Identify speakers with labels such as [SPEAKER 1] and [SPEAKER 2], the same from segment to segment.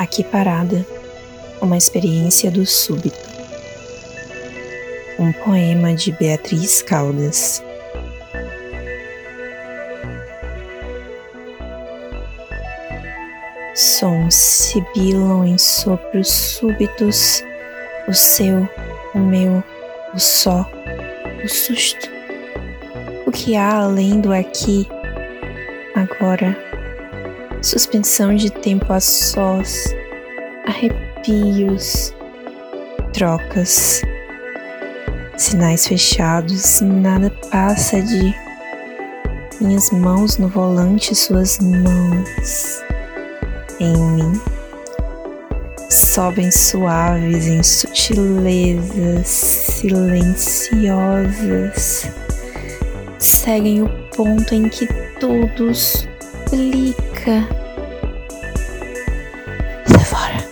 [SPEAKER 1] Aqui parada, uma experiência do súbito. Um poema de Beatriz Caldas. Sons sibilam em sopros súbitos, o seu, o meu, o só, o susto. O que há além do aqui, agora? Suspensão de tempo a sós, arrepios, trocas, sinais fechados, nada passa de minhas mãos no volante, suas mãos em mim. Sobem suaves em sutilezas silenciosas, seguem o ponto em que tudo explica. Devora.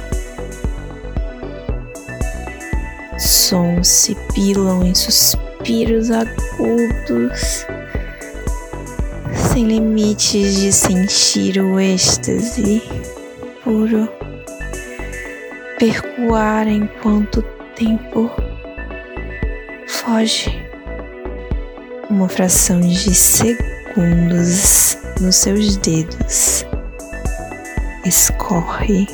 [SPEAKER 1] Sons se pilam em suspiros agudos, sem limites de sentir o êxtase puro percoar enquanto o tempo foge. Uma fração de segundos nos seus dedos escorre.